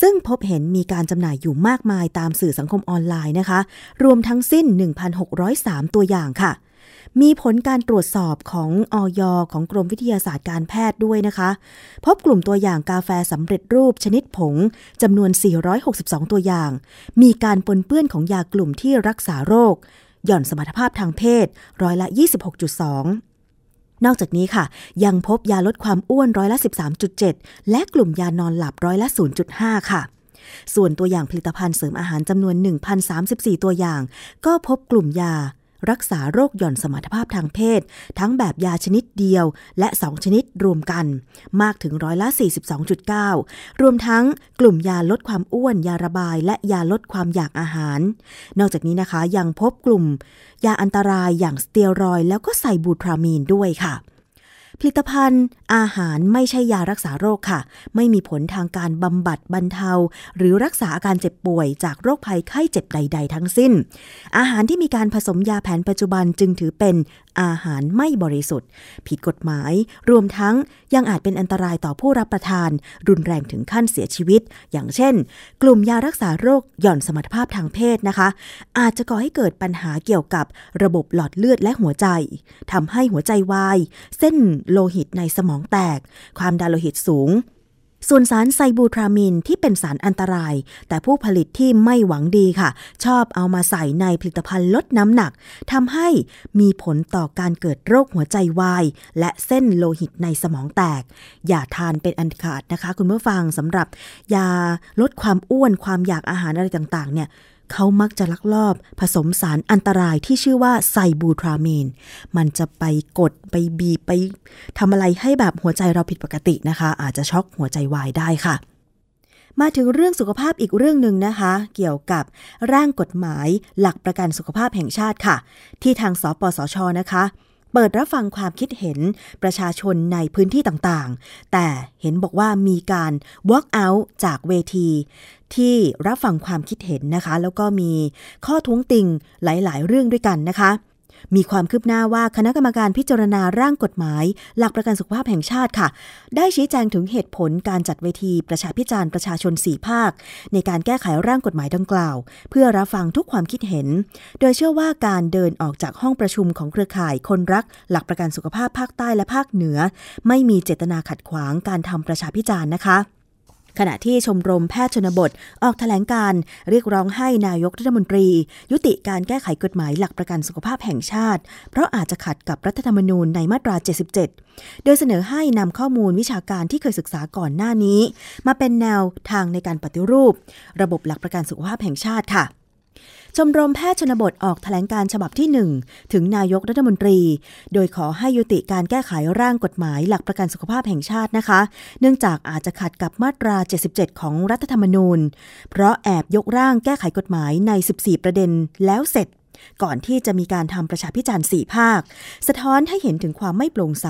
ซึ่งพบเห็นมีการจำหน่ายอยู่มากมายตามสื่อสังคมออนไลน์นะคะ รวมทั้งสิ้น 1,603 ตัวอย่างค่ะ มีผลการตรวจสอบของออยของกรมวิทยาศาสตร์การแพทย์ด้วยนะคะ พบกลุ่มตัวอย่างกาแฟสำเร็จรูปชนิดผงจำนวน 462 ตัวอย่าง มีการปนเปื้อนของยากลุ่มที่รักษาโรค หย่อนสมรรถภาพทางเพศร้อยละ 26.2นอกจากนี้ค่ะ ยังพบยาลดความอ้วนร้อยละ 13.7 และกลุ่มยานอนหลับร้อยละ 0.5 ค่ะ ส่วนตัวอย่างผลิตภัณฑ์เสริมอาหารจำนวน 1,034 ตัวอย่าง ก็พบกลุ่มยา รักษาโรคหย่อนสมรรถภาพทางเพศ ทั้งแบบยาชนิดเดียวและ 2 ชนิดรวมกัน มากถึงร้อยละ 42.9 รวมทั้งกลุ่มยาลดความอ้วน ยาระบาย และยาลดความอยากอาหาร นอกจากนี้นะคะยังพบกลุ่ม ยาอันตรายอย่างสเตียรอยแล้วก็ไซบูทรามีนด้วยค่ะ ผลิตภัณฑ์อาหารไม่ใช่ยารักษาโรคค่ะ ไม่มีผลทางการบำบัดบรรเทา หรือรักษาอาการเจ็บป่วยจากโรคภัยไข้เจ็บใด ๆ ทั้งสิ้น อาหารที่มีการผสมยาแผนปัจจุบันจึงถือเป็น อาหารไม่บริสุทธิ์ ผิดกฎหมาย รวมทั้งยังอาจเป็นอันตรายต่อผู้รับประทาน รุนแรงถึงขั้นเสียชีวิต อย่างเช่น กลุ่มยารักษาโรคหย่อนสมรรถภาพทางเพศนะคะ อาจจะก่อให้เกิดปัญหาเกี่ยวกับระบบหลอดเลือดและหัวใจทำให้หัวใจวาย เส้นโลหิตในสมองแตก ความดันโลหิตสูง ส่วนสารไซบูทรามินที่เป็นสารอันตราย แต่ผู้ผลิตที่ไม่หวังดีค่ะ ชอบเอามาใส่ในผลิตภัณฑ์ลดน้ำหนักทำให้มีผลต่อการเกิดโรคหัวใจวาย และเส้นโลหิตในสมองแตก อย่าทานเป็นอันขาดนะคะ คุณผู้ฟังสำหรับยาลดความอ้วนความอยากอาหารอะไรต่างๆเนี่ย เขามักจะลักลอบผสมสารอันตรายที่ชื่อว่าไซบูทรามีน มันจะไปกดไปบีบไปทำอะไรให้แบบหัวใจเราผิดปกตินะคะ อาจจะช็อกหัวใจวายได้ค่ะ มาถึงเรื่องสุขภาพอีกเรื่องหนึ่งนะคะ เกี่ยวกับร่างกฎหมายหลักประกันสุขภาพแห่งชาติค่ะ ที่ทางสปสชนะคะ เปิดรับฟังความคิดเห็นประชาชนในพื้นที่ต่างๆ แต่เห็นบอกว่ามีการ walk out จากเวที ที่รับฟังความคิดเห็นนะคะ แล้วก็มีข้อท้วงติงหลาย ๆ เรื่องด้วยกันนะคะ มีความคืบหน้าว่าคณะกรรมการพิจารณาร่างกฎหมาย หลักประกันสุขภาพแห่งชาติค่ะ ได้ชี้แจงถึงเหตุผลการจัดเวทีประชาพิจารณ์ประชาชน 4 ภาค ในการแก้ไขร่างกฎหมายดังกล่าว เพื่อรับฟังทุกความคิดเห็น โดยเชื่อว่าการเดินออกจากห้องประชุมของเครือข่ายคนรัก หลักประกันสุขภาพภาคใต้และภาคเหนือ ไม่มีเจตนาขัดขวางการทำประชาพิจารณ์นะคะ ขณะที่ชมรมแพทย์ชนบท ออกแถลงการเรียกร้องให้นายกรัฐมนตรี ยุติการแก้ไขกฎหมายหลักประกันสุขภาพแห่งชาติ เพราะอาจจะขัดกับรัฐธรรมนูญในมาตรา 77 โดยเสนอให้นำข้อมูลวิชาการที่เคยศึกษาก่อนหน้านี้ มาเป็นแนวทางในการปฏิรูป ระบบหลักประกันสุขภาพแห่งชาติค่ะ ชมรมแพทย์ชนบทออกแถลงการฉบับที่ 1 ถึงนายกรัฐมนตรี โดยขอให้ยุติการแก้ไขร่างกฎหมายหลักประกันสุขภาพแห่งชาตินะคะ เนื่องจากอาจจะขัดกับมาตรา 77 ของรัฐธรรมนูญ เพราะแอบยกร่างแก้ไขกฎหมายใน 14 ประเด็นแล้วเสร็จก่อนที่จะมีการทำประชาพิจารณ์4ภาค สะท้อนให้เห็นถึงความไม่โปร่งใส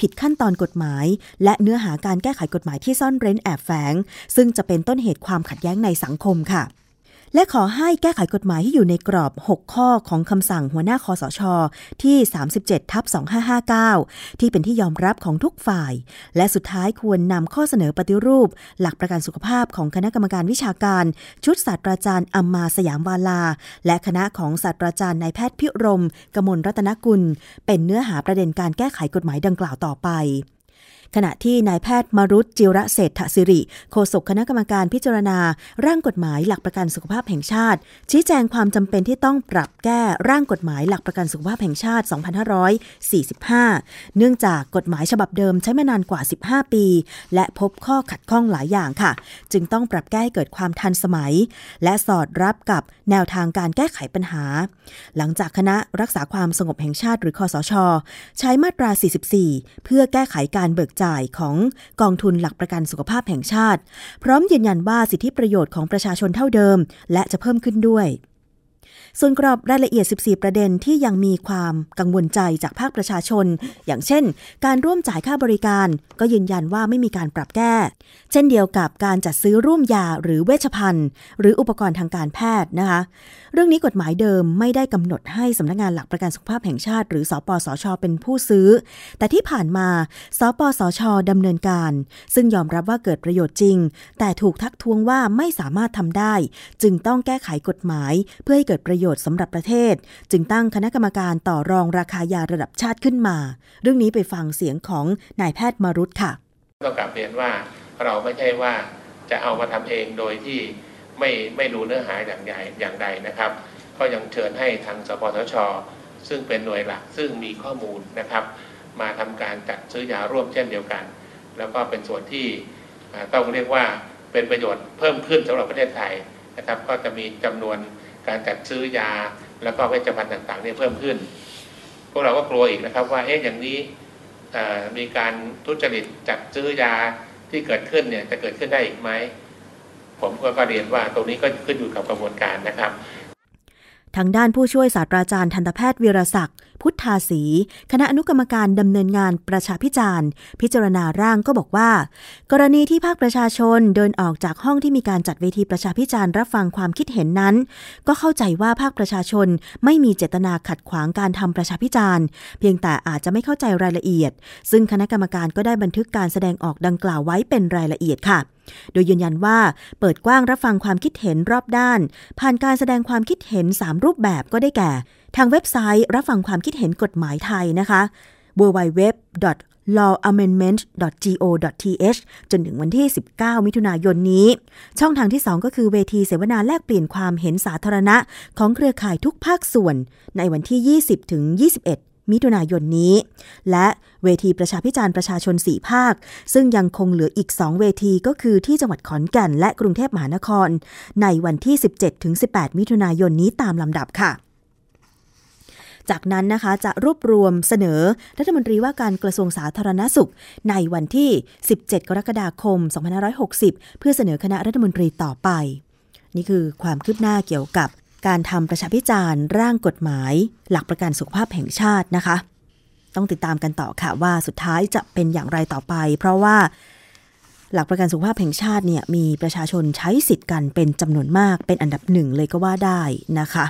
ผิดขั้นตอนกฎหมาย และเนื้อหาการแก้ไขกฎหมายที่ซ่อนเร้นแอบแฝง ซึ่งจะเป็นต้นเหตุความขัดแย้งในสังคมค่ะ และขอให้แก้ไขกฎหมายที่อยู่ในกรอบ 6 ข้อของคำสั่งหัวหน้าคอสชที่ 37ทับ2559 ที่เป็นที่ยอมรับของทุกฝ่าย และสุดท้ายควรนำข้อเสนอปฏิรูป หลักประกันสุขภาพของคณะกรรมการวิชาการ ชุดศาสตราจารย์อัมมาสยามวาลา และคณะของศาสตราจารย์นายแพทย์พิรม กมลรัตนกุล เป็นเนื้อหาประเด็นการแก้ไขกฎหมายดังกล่าวต่อไป ขณะที่นายแพทย์มรุตจิระเศรษฐศิริโฆษกคณะกรรมการพิจารณา ร่างกฎหมายหลักประกันสุขภาพแห่งชาติ ชี้แจงความจำเป็นที่ต้องปรับแก้ร่างกฎหมายหลักประกันสุขภาพแห่งชาติ 2545 เนื่องจากกฎหมายฉบับเดิมใช้มานานกว่า 15 ปี และพบข้อขัดข้องหลายอย่างค่ะ จึงต้องปรับแก้ให้เกิดความทันสมัย และสอดรับกับแนวทางการแก้ไขปัญหา หลังจากคณะรักษาความสงบแห่งชาติหรือคอสช ใช้มาตรา 44 เพื่อแก้ไขการเบิกจ่ายของกองทุนหลักประกันสุขภาพแห่งชาติ พร้อมยืนยันว่าสิทธิประโยชน์ของประชาชนเท่าเดิม และจะเพิ่มขึ้นด้วย ส่วนกรอบรายละเอียด 14 ประเด็นที่ยังมีความกังวลใจจากภาคประชาชน อย่างเช่น การร่วมจ่ายค่าบริการ ก็ยืนยันว่าไม่มีการปรับแก้ เช่นเดียวกับการจัดซื้อร่วมยาหรือเวชภัณฑ์หรืออุปกรณ์ทางการแพทย์นะคะ เรื่องนี้กฎหมายเดิมไม่ได้กำหนดให้สำนักงานหลักประกันสุขภาพแห่งชาติ หรือสอปสช เป็นผู้ซื้อ แต่ที่ผ่านมา สปสชดำเนินการ ซึ่งยอมรับว่าเกิดประโยชน์จริง แต่ถูกทักท้วงว่าไม่สามารถทำได้ จึงต้องแก้ไขกฎหมาย เพื่อให้เกิดประโยชน์สำหรับประเทศ จึงตั้งคณะกรรมการต่อรองราคายาระดับชาติขึ้นมา เรื่องนี้ไปฟังเสียงของนายแพทย์มารุตค่ะต้องกลับเรียนว่าเราไม่ใช่ว่าจะเอามาทำเองโดยที่ไม่ไม่รู้เนื้อหาอย่างใหญ่อย่างใดนะครับ ก็ยังเชิญให้ทางสปสช ซึ่งเป็นหน่วยหลักซึ่งมีข้อมูลนะครับ มาทำการจัดซื้อยาร่วมเช่นเดียวกัน แล้วก็เป็นส่วนที่ต้องเรียกว่าเป็นประโยชน์เพิ่มขึ้นสำหรับประเทศไทยนะครับ ก็จะมีจำนวน การจัดซื้อยาแล้วก็เวชภัณฑ์ต่างๆเนี่ยเพิ่มขึ้น พวกเราก็กลัวอีกนะครับว่าเอ๊ะอย่างนี้มีการทุจริตจัดซื้อยาที่เกิดขึ้นเนี่ยจะเกิดขึ้นได้อีกไหมผมก็เรียนว่าตรงนี้ก็ขึ้นอยู่กับกระบวนการนะครับ ทางด้านผู้ช่วยศาสตราจารย์ทันตแพทย์วีรศักดิ์พุทธาสีคณะอนุกรรมการดำเนินงานประชาพิจารณ์ พิจารณาร่างก็บอกว่า กรณีที่ภาคประชาชนเดินออกจากห้องที่มีการจัดเวทีประชาพิจารณ์รับฟังความคิดเห็นนั้น ก็เข้าใจว่าภาคประชาชนไม่มีเจตนาขัดขวางการทำประชาพิจารณ์ เพียงแต่อาจจะไม่เข้าใจรายละเอียด ซึ่งคณะกรรมการก็ได้บันทึกการแสดงออกดังกล่าวไว้เป็นรายละเอียดค่ะ โดยยืนยันว่าเปิดกว้างรับฟังความคิดเห็นรอบด้าน ผ่านการแสดงความคิดเห็น 3 รูปแบบก็ได้แก่ ทางเว็บไซต์รับฟังความคิดเห็นกฎหมายไทยนะคะ www lawamendment.go.th จนถึงวันที่ 19 มิถุนายนนี้ ช่องทางที่ 2 ก็คือเวทีเสวนาแลกเปลี่ยนความเห็นสาธารณะ ของเครือข่ายทุกภาคส่วน ในวันที่ 20 ถึง 21 มิถุนายนนี้ และเวทีประชาพิจารณ์ประชาชน 4 ภาค ซึ่งยังคงเหลืออีก 2 เวทีก็คือที่จังหวัดขอนแก่นและกรุงเทพมหานคร ในวันที่ 17-18 มิถุนายนนี้ตามลำดับค่ะจากนั้นนะคะจะรวบรวมเสนอรัฐมนตรีว่าการกระทรวงสาธารณสุข ในวันที่ 17 กรกฎาคม 2560 เพื่อเสนอคณะรัฐมนตรีต่อไป นี่คือความคืบหน้าเกี่ยวกับ การทำประชาพิจารณ์ร่างกฎหมาย หลักประกันสุขภาพแห่งชาตินะคะ ต้องติดตามกันต่อค่ะว่าสุดท้ายจะเป็นอย่างไรต่อไป เพราะว่าหลักประกันสุขภาพแห่งชาติเนี่ยมีประชาชนใช้สิทธิ์กันเป็นจำนวนมากเป็นอันดับหนึ่งเลยก็ว่าได้นะคะ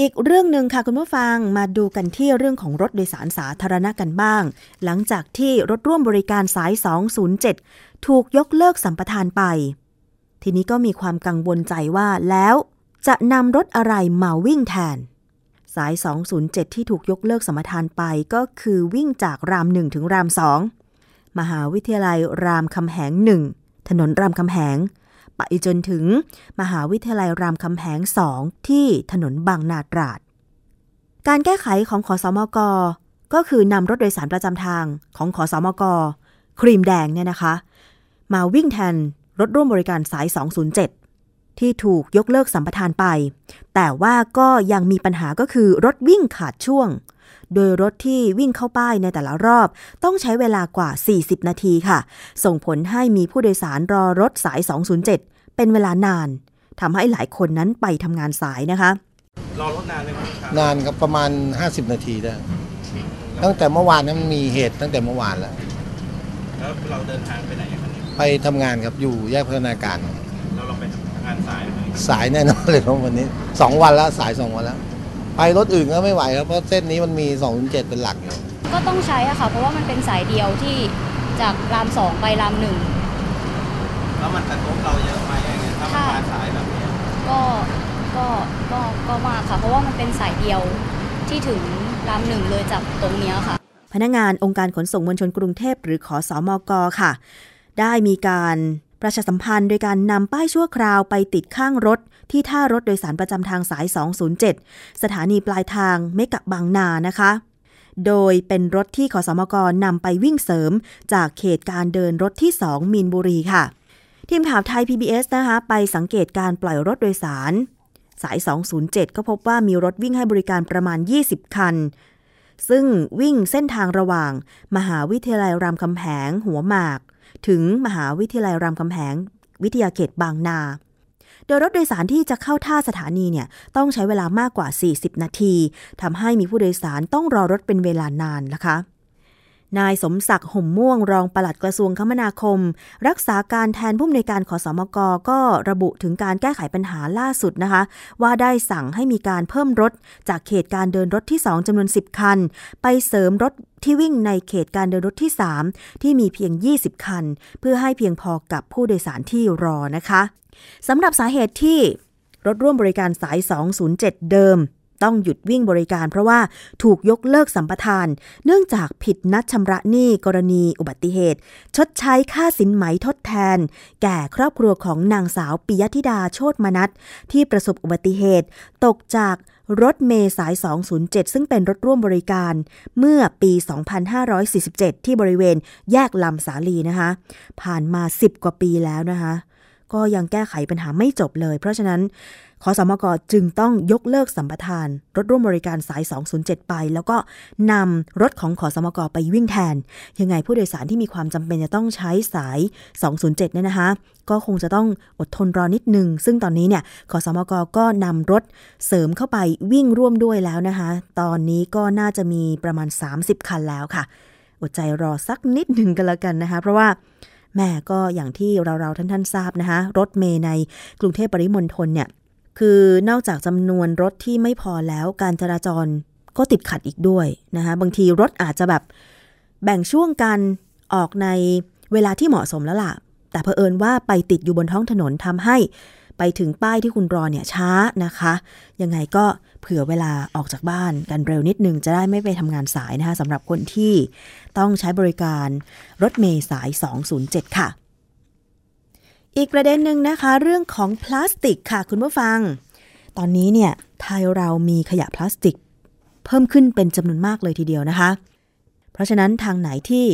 อีกเรื่องหนึ่งค่ะคุณผู้ฟังมาดูกันที่เรื่องของรถโดยสารสาธารณะกันบ้าง หลังจากที่รถร่วมบริการสาย 207 ถูกยกเลิกสัมปทานไป ทีนี้ก็มีความกังวลใจว่าแล้ว จะนำรถอะไรมาวิ่งแทน สาย 207 ที่ถูกยกเลิกสมปทานไปก็คือวิ่งจากราม1ถึงราม2มหาวิทยาลัยรามคำแหง1ถนนรามคำแหงไปจนถึงมหาวิทยาลัยรามคำแหง2ที่ถนนบางนาตราด การแก้ไขของขอสอมกก็คือนำรถโดยสารประจำทางของขอสอมกครีมแดงเนี่ยนะคะ มาวิ่งแทนรถร่วมบริการสาย 207 ที่ถูกยกเลิกสัมปทานไป แต่ว่าก็ยังมีปัญหาก็คือรถวิ่งขาดช่วง โดยรถที่วิ่งเข้าป้ายในแต่ละรอบ ต้องใช้เวลากว่า 40 นาทีค่ะ ส่งผลให้มีผู้โดยสารรอรถสาย 207 เป็นเวลานานทำให้หลายคนนั้นไปทำงานสายนะคะ รอรถนานเลยไหมครับนานครับประมาณ 50 นาทีได้ตั้งแต่เมื่อวานนั้นมีเหตุตั้งแต่เมื่อวานแล้วแล้วเราเดินทางไปไหนครับเนี่ยไปทำงานครับอยู่แยกพัฒนาการ งานสายไหมสายแน่นอนเลยครับวันนี้สองวันแล้วสายสองวันแล้ว ไปรถอื่นก็ไม่ไหวครับเพราะเส้นนี้มันมี2 7เป็นหลักอยู่ก็ต้องใช้อะค่ะ เพราะว่ามันเป็นสายเดียวที่จากรามสองไปรามหนึ่งแล้วมันกระทบเราเยอะไหมอย่างเงี้ยถ้ามันมาสายแบบนี้ก็ก็ก็ก็มากค่ะ เพราะว่ามันเป็นสายเดียวที่ถึงรามหนึ่งเลยจากตรงเนี้ยค่ะ พนักงานองค์การขนส่งมวลชนกรุงเทพหรือขอสอมกค่ะ ได้มีการ ประชาสัมพันธ์โดยการนำป้ายชั่วคราวไปติดข้างรถ ที่ท่ารถโดยสารประจำทางสาย 207 สถานีปลายทางเมกะบางนานะคะ โดยเป็นรถที่ขอสมกนำไปวิ่งเสริม จากเขตการเดินรถที่ 2 มีนบุรีค่ะ ทีมข่าวไทย PBS นะคะ ไปสังเกตการปล่อยรถโดยสาร สาย 207 ก็พบว่ามีรถวิ่งให้บริการประมาณ 20 คันซึ่งวิ่งเส้นทางระหว่าง มหาวิทยาลัยรามคำแหง หัวหมาก ถึงมหาวิทยาลัยรามคำแหง วิทยาเขตบางนา โดยรถโดยสารที่จะเข้าท่าสถานีเนี่ยต้องใช้เวลามากกว่า 40 นาทีทำให้มีผู้โดยสารต้องรอรถเป็นเวลานานนะคะ นายสมศักดิ์ห่มม่วงรองปลัดกระทรวงคมนาคม รักษาการแทนผู้อำนวยการขอสมกก็ระบุถึงการแก้ไขปัญหาล่าสุดนะคะ ว่าได้สั่งให้มีการเพิ่มรถ จากเขตการเดินรถที่ 2จำนวน 10 คัน ไปเสริมรถที่วิ่งในเขตการเดินรถที่ 3 ที่มีเพียง 20 คัน เพื่อให้เพียงพอกับผู้โดยสารที่รอนะคะสำหรับสาเหตุที่รถร่วมบริการสาย 207 เดิม ต้องหยุดวิ่งบริการเพราะว่าถูกยกเลิกสัมปทาน เนื่องจากผิดนัดชำระหนี้กรณีอุบัติเหตุ ชดใช้ค่าสินไหมทดแทน แก่ครอบครัวของนางสาวปิยธิดาโชตมนัทที่ประสบอุบัติเหตุ ตกจากรถเมย์สาย 207 ซึ่งเป็นรถร่วมบริการ เมื่อปี 2547 ที่บริเวณแยกลำสาลีนะคะ ผ่านมา 10 กว่าปีแล้วนะคะ ก็ยังแก้ไขปัญหาไม่จบเลย เพราะฉะนั้น ขอสมกจึงต้องยกเลิกสัมปทาน รถร่วมบริการสาย 207 ไป แล้วก็นำรถของขอสมกไปวิ่งแทน ยังไงผู้โดยสารที่มีความจำเป็นจะต้องใช้สาย 207 เนี่ยนะคะ ก็คงจะต้องอดทนรอนิดนึง ซึ่งตอนนี้เนี่ยขอสมกก็นำรถเสริมเข้าไปวิ่งร่วมด้วยแล้วนะคะ ตอนนี้ก็น่าจะมีประมาณ 30 คันแล้วค่ะ อดใจรอสักนิดหนึ่งกันล้วกันนะคะ เพราะว่าแม่ก็อย่างที่เราๆท่านๆทราบนะคะ รถเมย์ในกรุงเทพปริมณฑลเนี่ย คือนอกจากจำนวนรถที่ไม่พอแล้วการจราจรก็ติดขัดอีกด้วยนะคะบางทีรถอาจจะแบบแบ่งช่วงกันออกในเวลาที่เหมาะสมแล้วล่ะ แต่เผอิญว่าไปติดอยู่บนท้องถนนทำให้ไปถึงป้ายที่คุณรอเนี่ยช้านะคะ ยังไงก็เผื่อเวลาออกจากบ้านกันเร็วนิดนึง จะได้ไม่ไปทำงานสายนะคะสำหรับคนที่ต้องใช้บริการรถเมย์สาย 207 ค่ะ อีกประเด็นหนึ่งนะคะ เรื่องของพลาสติกค่ะคุณผู้ฟัง ตอนนี้เนี่ยไทยเรามีขยะพลาสติก เพิ่มขึ้นเป็นจำนวนมากเลยทีเดียวนะคะ เพราะฉะนั้นทางไหนที่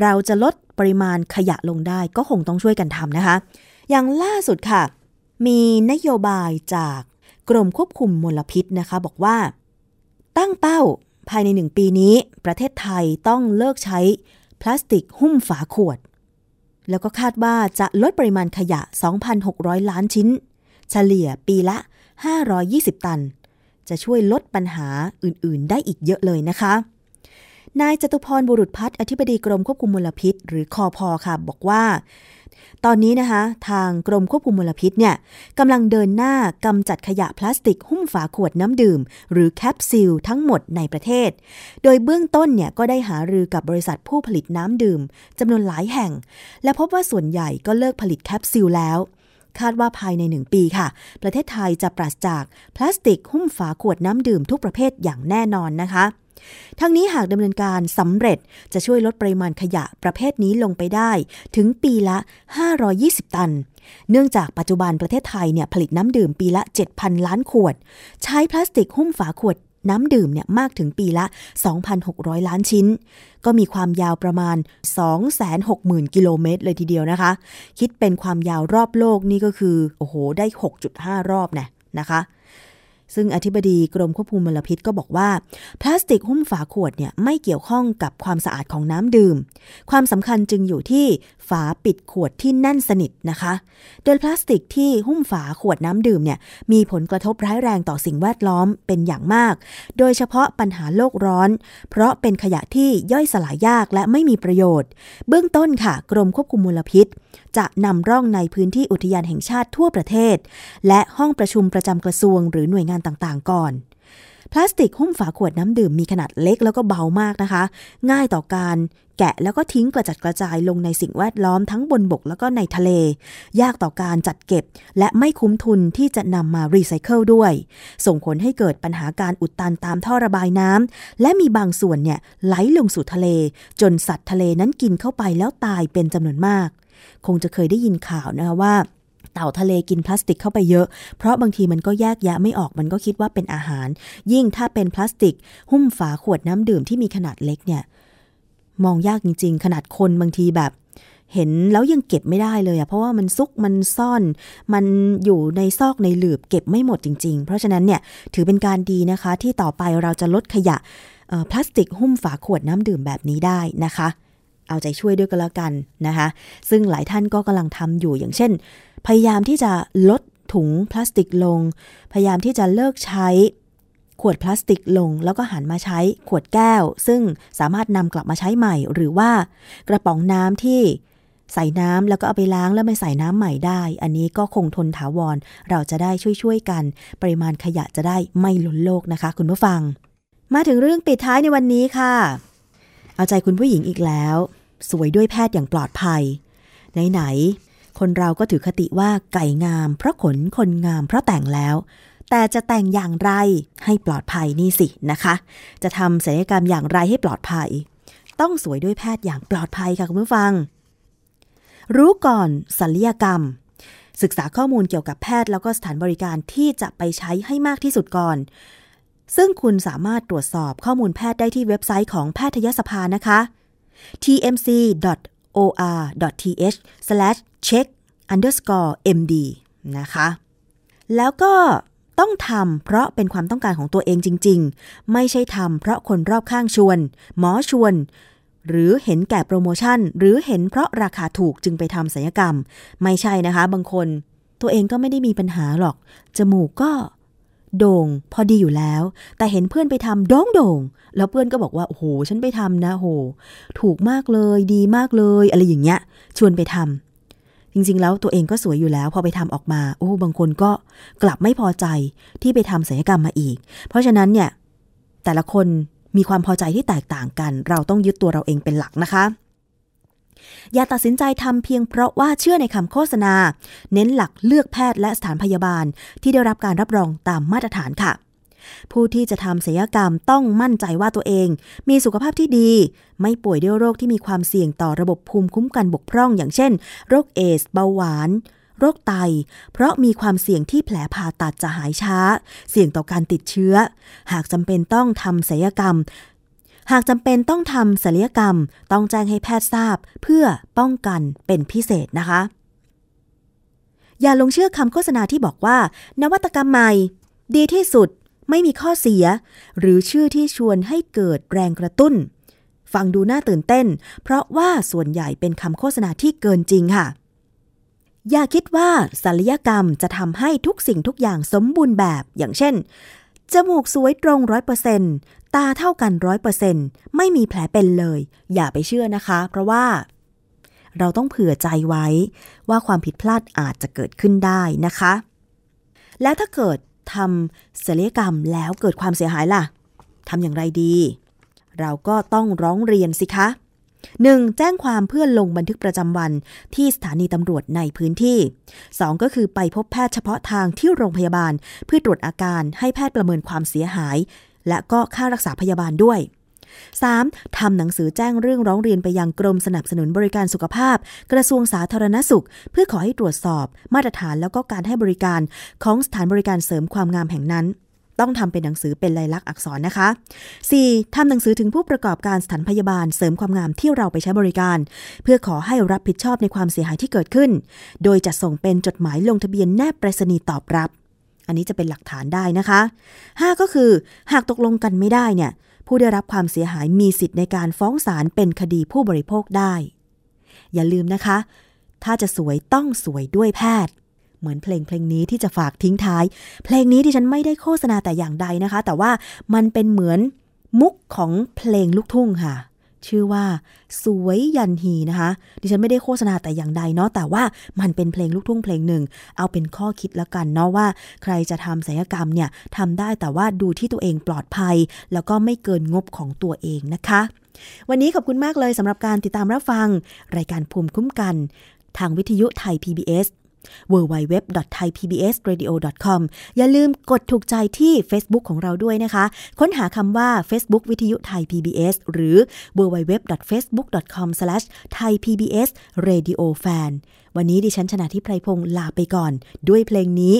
เราจะลดปริมาณขยะลงได้ก็คงต้องช่วยกันทำนะคะ อย่างล่าสุดค่ะ มีนโยบายจากกรมควบคุมมลพิษนะคะ บอกว่า ตั้งเป้าภายในหนึ่งปีนี้ ประเทศไทยต้องเลิกใช้พลาสติกหุ้มฝาขวด แล้วก็คาดว่าจะลดปริมาณขยะ 2,600 ล้านชิ้น เฉลี่ยปีละ 520 ตัน จะช่วยลดปัญหาอื่น ๆ ได้อีกเยอะเลยนะคะ นายจตุพรบุรุษพัฒน์อธิบดีกรมควบคุมมลพิษ หรือคอพอค่ะ บอกว่า ตอนนี้นะคะ ทางกรมควบคุมมลพิษเนี่ยกำลังเดินหน้ากำจัดขยะพลาสติกหุ้มฝาขวดน้ำดื่ม หรือ cap seal ทั้งหมดในประเทศ โดยเบื้องต้นเนี่ยก็ได้หารือกับบริษัทผู้ผลิตน้ำดื่มจำนวนหลายแห่ง และพบว่าส่วนใหญ่ก็เลิกผลิต cap seal แล้วคาดว่าภายในหนึ่งปีค่ะ ประเทศไทยจะปราศจากพลาสติกหุ้มฝาขวดน้ำดื่มทุกประเภทอย่างแน่นอนนะคะ ทั้งนี้หากดำเนินการสำเร็จจะช่วยลดปริมาณขยะประเภทนี้ลงไปได้ ถึงปีละ 520 ตัน เนื่องจากปัจจุบันประเทศไทยเนี่ยผลิตน้ำดื่มปีละ 7,000 ล้านขวด ใช้พลาสติกหุ้มฝาขวดน้ำดื่มเนี่ยมากถึงปีละ 2,600 ล้านชิ้น ก็มีความยาวประมาณ 260,000 กิโลเมตรเลยทีเดียวนะคะ คิดเป็นความยาวรอบโลกนี่ก็คือ โอ้โห ได้ 6.5 รอบนะนะคะ ซึ่งอธิบดีกรมควบคุมมลพิษก็บอกว่า พลาสติกหุ้มฝาขวดเนี่ยไม่เกี่ยวข้องกับความสะอาดของน้ำดื่ม ความสำคัญจึงอยู่ที่ ฝาปิดขวดที่แน่นสนิทนะคะ โดยพลาสติกที่หุ้มฝาขวดน้ำดื่มเนี่ยมีผลกระทบร้ายแรงต่อสิ่งแวดล้อมเป็นอย่างมาก โดยเฉพาะปัญหาโลกร้อน เพราะเป็นขยะที่ย่อยสลายยากและไม่มีประโยชน์ เบื้องต้นค่ะ กรมควบคุมมลพิษ จะนำร่องในพื้นที่อุทยานแห่งชาติทั่วประเทศ และห้องประชุมประจำกระทรวงหรือหน่วยงานต่างๆ ก่อนพลาสติกหุ้มฝาขวดน้ำดื่มมีขนาดเล็กแล้วก็เบามากนะคะ ง่ายต่อการ แกะแล้วก็ทิ้งกระจัดกระจายลงในสิ่งแวดล้อมทั้งบนบกแล้วก็ในทะเล ยากต่อการจัดเก็บ และไม่คุ้มทุนที่จะนำมารีไซเคิลด้วย ส่งผลให้เกิดปัญหาการอุดตันตามท่อระบายน้ำและมีบางส่วนเนี่ยไหลลงสู่ทะเล จนสัตว์ทะเลนั้นกินเข้าไปแล้วตายเป็นจำนวนมาก คงจะเคยได้ยินข่าวนะคะว่าเต่าทะเลกินพลาสติกเข้าไปเยอะ เพราะบางทีมันก็แยกแยะไม่ออกมันก็คิดว่าเป็นอาหาร ยิ่งถ้าเป็นพลาสติก หุ้มฝาขวดน้ำดื่มที่มีขนาดเล็กเนี่ย มองยากจริง ๆ ขนาดคนบางทีแบบ เห็นแล้วยังเก็บไม่ได้เลยอะเพราะว่ามันซุกมันซ่อน มันอยู่ในซอกในหลืบเก็บไม่หมดจริง ๆ เพราะฉะนั้นเนี่ยถือเป็นการดีนะคะ ที่ต่อไปเราจะลดขยะพลาสติกหุ้มฝาขวดน้ำดื่มแบบนี้ได้นะคะ เอาใจช่วยด้วยก็แล้วกันนะคะ ซึ่งหลายท่านก็กำลังทำอยู่อย่างเช่น พยายามที่จะลดถุงพลาสติกลง พยายามที่จะเลิกใช้ ขวดพลาสติกลงแล้วก็หันมาใช้ขวดแก้ว ซึ่งสามารถนำกลับมาใช้ใหม่ หรือว่ากระป๋องน้ำที่ใส่น้ำแล้วก็เอาไปล้างแล้วไม่ใส่น้ำใหม่ได้ อันนี้ก็คงทนถาวร เราจะได้ช่วยๆกัน ปริมาณขยะจะได้ไม่ล้นโลกนะคะ คุณผู้ฟัง มาถึงเรื่องปิดท้ายในวันนี้ค่ะ เอาใจคุณผู้หญิงอีกแล้ว สวยด้วยแพทย์อย่างปลอดภัย ไหนๆคนเราก็ถือคติว่าไก่งามเพราะขนคนงามเพราะแต่งแล้ว แต่จะแต่งอย่างไรให้ปลอดภัยนี่สินะคะ จะทำศัลยกรรมอย่างไรให้ปลอดภัย ต้องสวยด้วยแพทย์อย่างปลอดภัยค่ะคุณผู้ฟัง รู้ก่อนศัลยกรรม ศึกษาข้อมูลเกี่ยวกับแพทย์แล้วก็สถานบริการที่จะไปใช้ให้มากที่สุดก่อน ซึ่งคุณสามารถตรวจสอบข้อมูลแพทย์ได้ที่เว็บไซต์ของแพทยสภานะคะ tmc.or.th/check_md นะคะ แล้วก็ ต้องทำเพราะเป็นความต้องการของตัวเองจริง ๆ ไม่ใช่ทำเพราะคนรอบข้างชวน หมอชวน หรือเห็นแก่โปรโมชั่น หรือเห็นเพราะราคาถูกจึงไปทำศัลยกรรม ไม่ใช่นะคะ บางคน ตัวเองก็ไม่ได้มีปัญหาหรอก จมูกก็โด่งพอดีอยู่แล้ว แต่เห็นเพื่อนไปทำโด่งโด่งแล้วเพื่อนก็บอกว่าโอ้โหฉันไปทำนะโห ถูกมากเลยดีมากเลย อะไรอย่างเงี้ย ชวนไปทำ จริงๆ แล้วตัวเองก็สวยอยู่แล้ว พอไปทำออกมา โอ้ บางคนก็กลับไม่พอใจที่ไปทำศัลยกรรมมาอีก เพราะฉะนั้นเนี่ย แต่ละคนมีความพอใจที่แตกต่างกัน เราต้องยึดตัวเราเองเป็นหลักนะคะ อย่าตัดสินใจทำเพียงเพราะว่าเชื่อในคำโฆษณา เน้นหลักเลือกแพทย์และสถานพยาบาลที่ได้รับการรับรองตามมาตรฐานค่ะ ผู้ที่จะทำศัลยกรรมต้องมั่นใจว่าตัวเอง มีสุขภาพที่ดี ไม่ป่วยด้วยโรคที่มีความเสี่ยงต่อระบบภูมิคุ้มกันบกพร่อง อย่างเช่น โรคเอส เบาหวาน โรคไต เพราะมีความเสี่ยงที่แผลผ่าตัดจะหายช้า เสี่ยงต่อการติดเชื้อ หากจำเป็นต้องทำศัลยกรรมหากจำเป็นต้องทำศัลยกรรม ต้องแจ้งให้แพทย์ทราบ เพื่อป้องกันเป็นพิเศษนะคะ อย่าลงเชื่อคำโฆษณาที่บอกว่า นวัตกรรมใหม่ ดีที่สุด ไม่มีข้อเสีย หรือชื่อที่ชวนให้เกิดแรงกระตุ้น ฟังดูน่าตื่นเต้น เพราะว่าส่วนใหญ่เป็นคำโฆษณาที่เกินจริงค่ะ อย่าคิดว่าศัลยกรรมจะทำให้ทุกสิ่งทุกอย่างสมบูรณ์แบบ อย่างเช่น จมูกสวยตรงร้อยเปอร์เซนตาเท่ากันร้อยเปอร์เซนไม่มีแผลเป็นเลย อย่าไปเชื่อนะคะ เพราะว่าเราต้องเผื่อใจไว้ว่าความผิดพลาดอาจจะเกิดขึ้นได้นะคะ แล้วถ้าเกิด ทำศัลยกรรมแล้วเกิดความเสียหายล่ะทำอย่างไรดี เราก็ต้องร้องเรียนสิคะ 1. แจ้งความเพื่อลงบันทึกประจำวันที่สถานีตำรวจในพื้นที่ 2. ก็คือไปพบแพทย์เฉพาะทางที่โรงพยาบาล เพื่อตรวจอาการให้แพทย์ประเมินความเสียหาย และก็ค่ารักษาพยาบาลด้วย 3. ทำหนังสือแจ้งเรื่องร้องเรียนไปยังกรมสนับสนุนบริการสุขภาพ กระทรวงสาธารณสุข เพื่อขอให้ตรวจสอบมาตรฐานแล้วก็การให้บริการของสถานบริการเสริมความงามแห่งนั้นต้องทำเป็นหนังสือเป็นลายลักษณ์อักษรนะคะ 4. ทำหนังสือถึงผู้ประกอบการสถานพยาบาลเสริมความงามที่เราไปใช้บริการ เพื่อขอให้รับผิดชอบในความเสียหายที่เกิดขึ้น โดยจะส่งเป็นจดหมายลงทะเบียนแนบไปรษณีย์ตอบรับ อันนี้จะเป็นหลักฐานได้นะคะ 5 ก็คือ หากตกลงกันไม่ได้เนี่ย ผู้ได้รับความเสียหายมีสิทธิ์ในการฟ้องศาลเป็นคดีผู้บริโภคได้ อย่าลืมนะคะ ถ้าจะสวยต้องสวยด้วยแพทย์ เหมือนเพลงเพลงนี้ที่จะฝากทิ้งท้าย เพลงนี้ที่ฉันไม่ได้โฆษณาแต่อย่างใดนะคะ แต่ว่ามันเป็นเหมือนมุกของเพลงลูกทุ่งค่ะ ชื่อว่าสวยยันฮีนะคะ ดิฉันไม่ได้โฆษณาแต่อย่างใดเนาะแต่ว่ามันเป็นเพลงลูกทุ่งเพลงหนึ่ง เอาเป็นข้อคิดละกันเนาะว่า ใครจะทำศัลยกรรมเนี่ยทำได้แต่ว่าดูที่ตัวเองปลอดภัย แล้วก็ไม่เกินงบของตัวเองนะคะ วันนี้ขอบคุณมากเลยสำหรับการติดตามรับฟัง รายการภูมิคุ้มกัน ทางวิทยุไทย PBS www.thaipbsradio.com อย่าลืมกดถูกใจที่ Facebook ของเราด้วยนะคะ ค้นหาคำว่า Facebook วิทยุไทย PBS หรือ www.facebook.com/thaipbsradiofan วันนี้ดิฉันชนะทิพไพรพงศ์ลาไปก่อน ด้วยเพลงนี้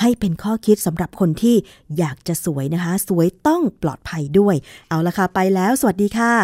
ให้เป็นข้อคิดสำหรับคนที่อยากจะสวยนะคะ สวยต้องปลอดภัยด้วย เอาละค่ะ ไปแล้ว สวัสดีค่ะ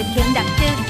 trên kênh đặc trưng.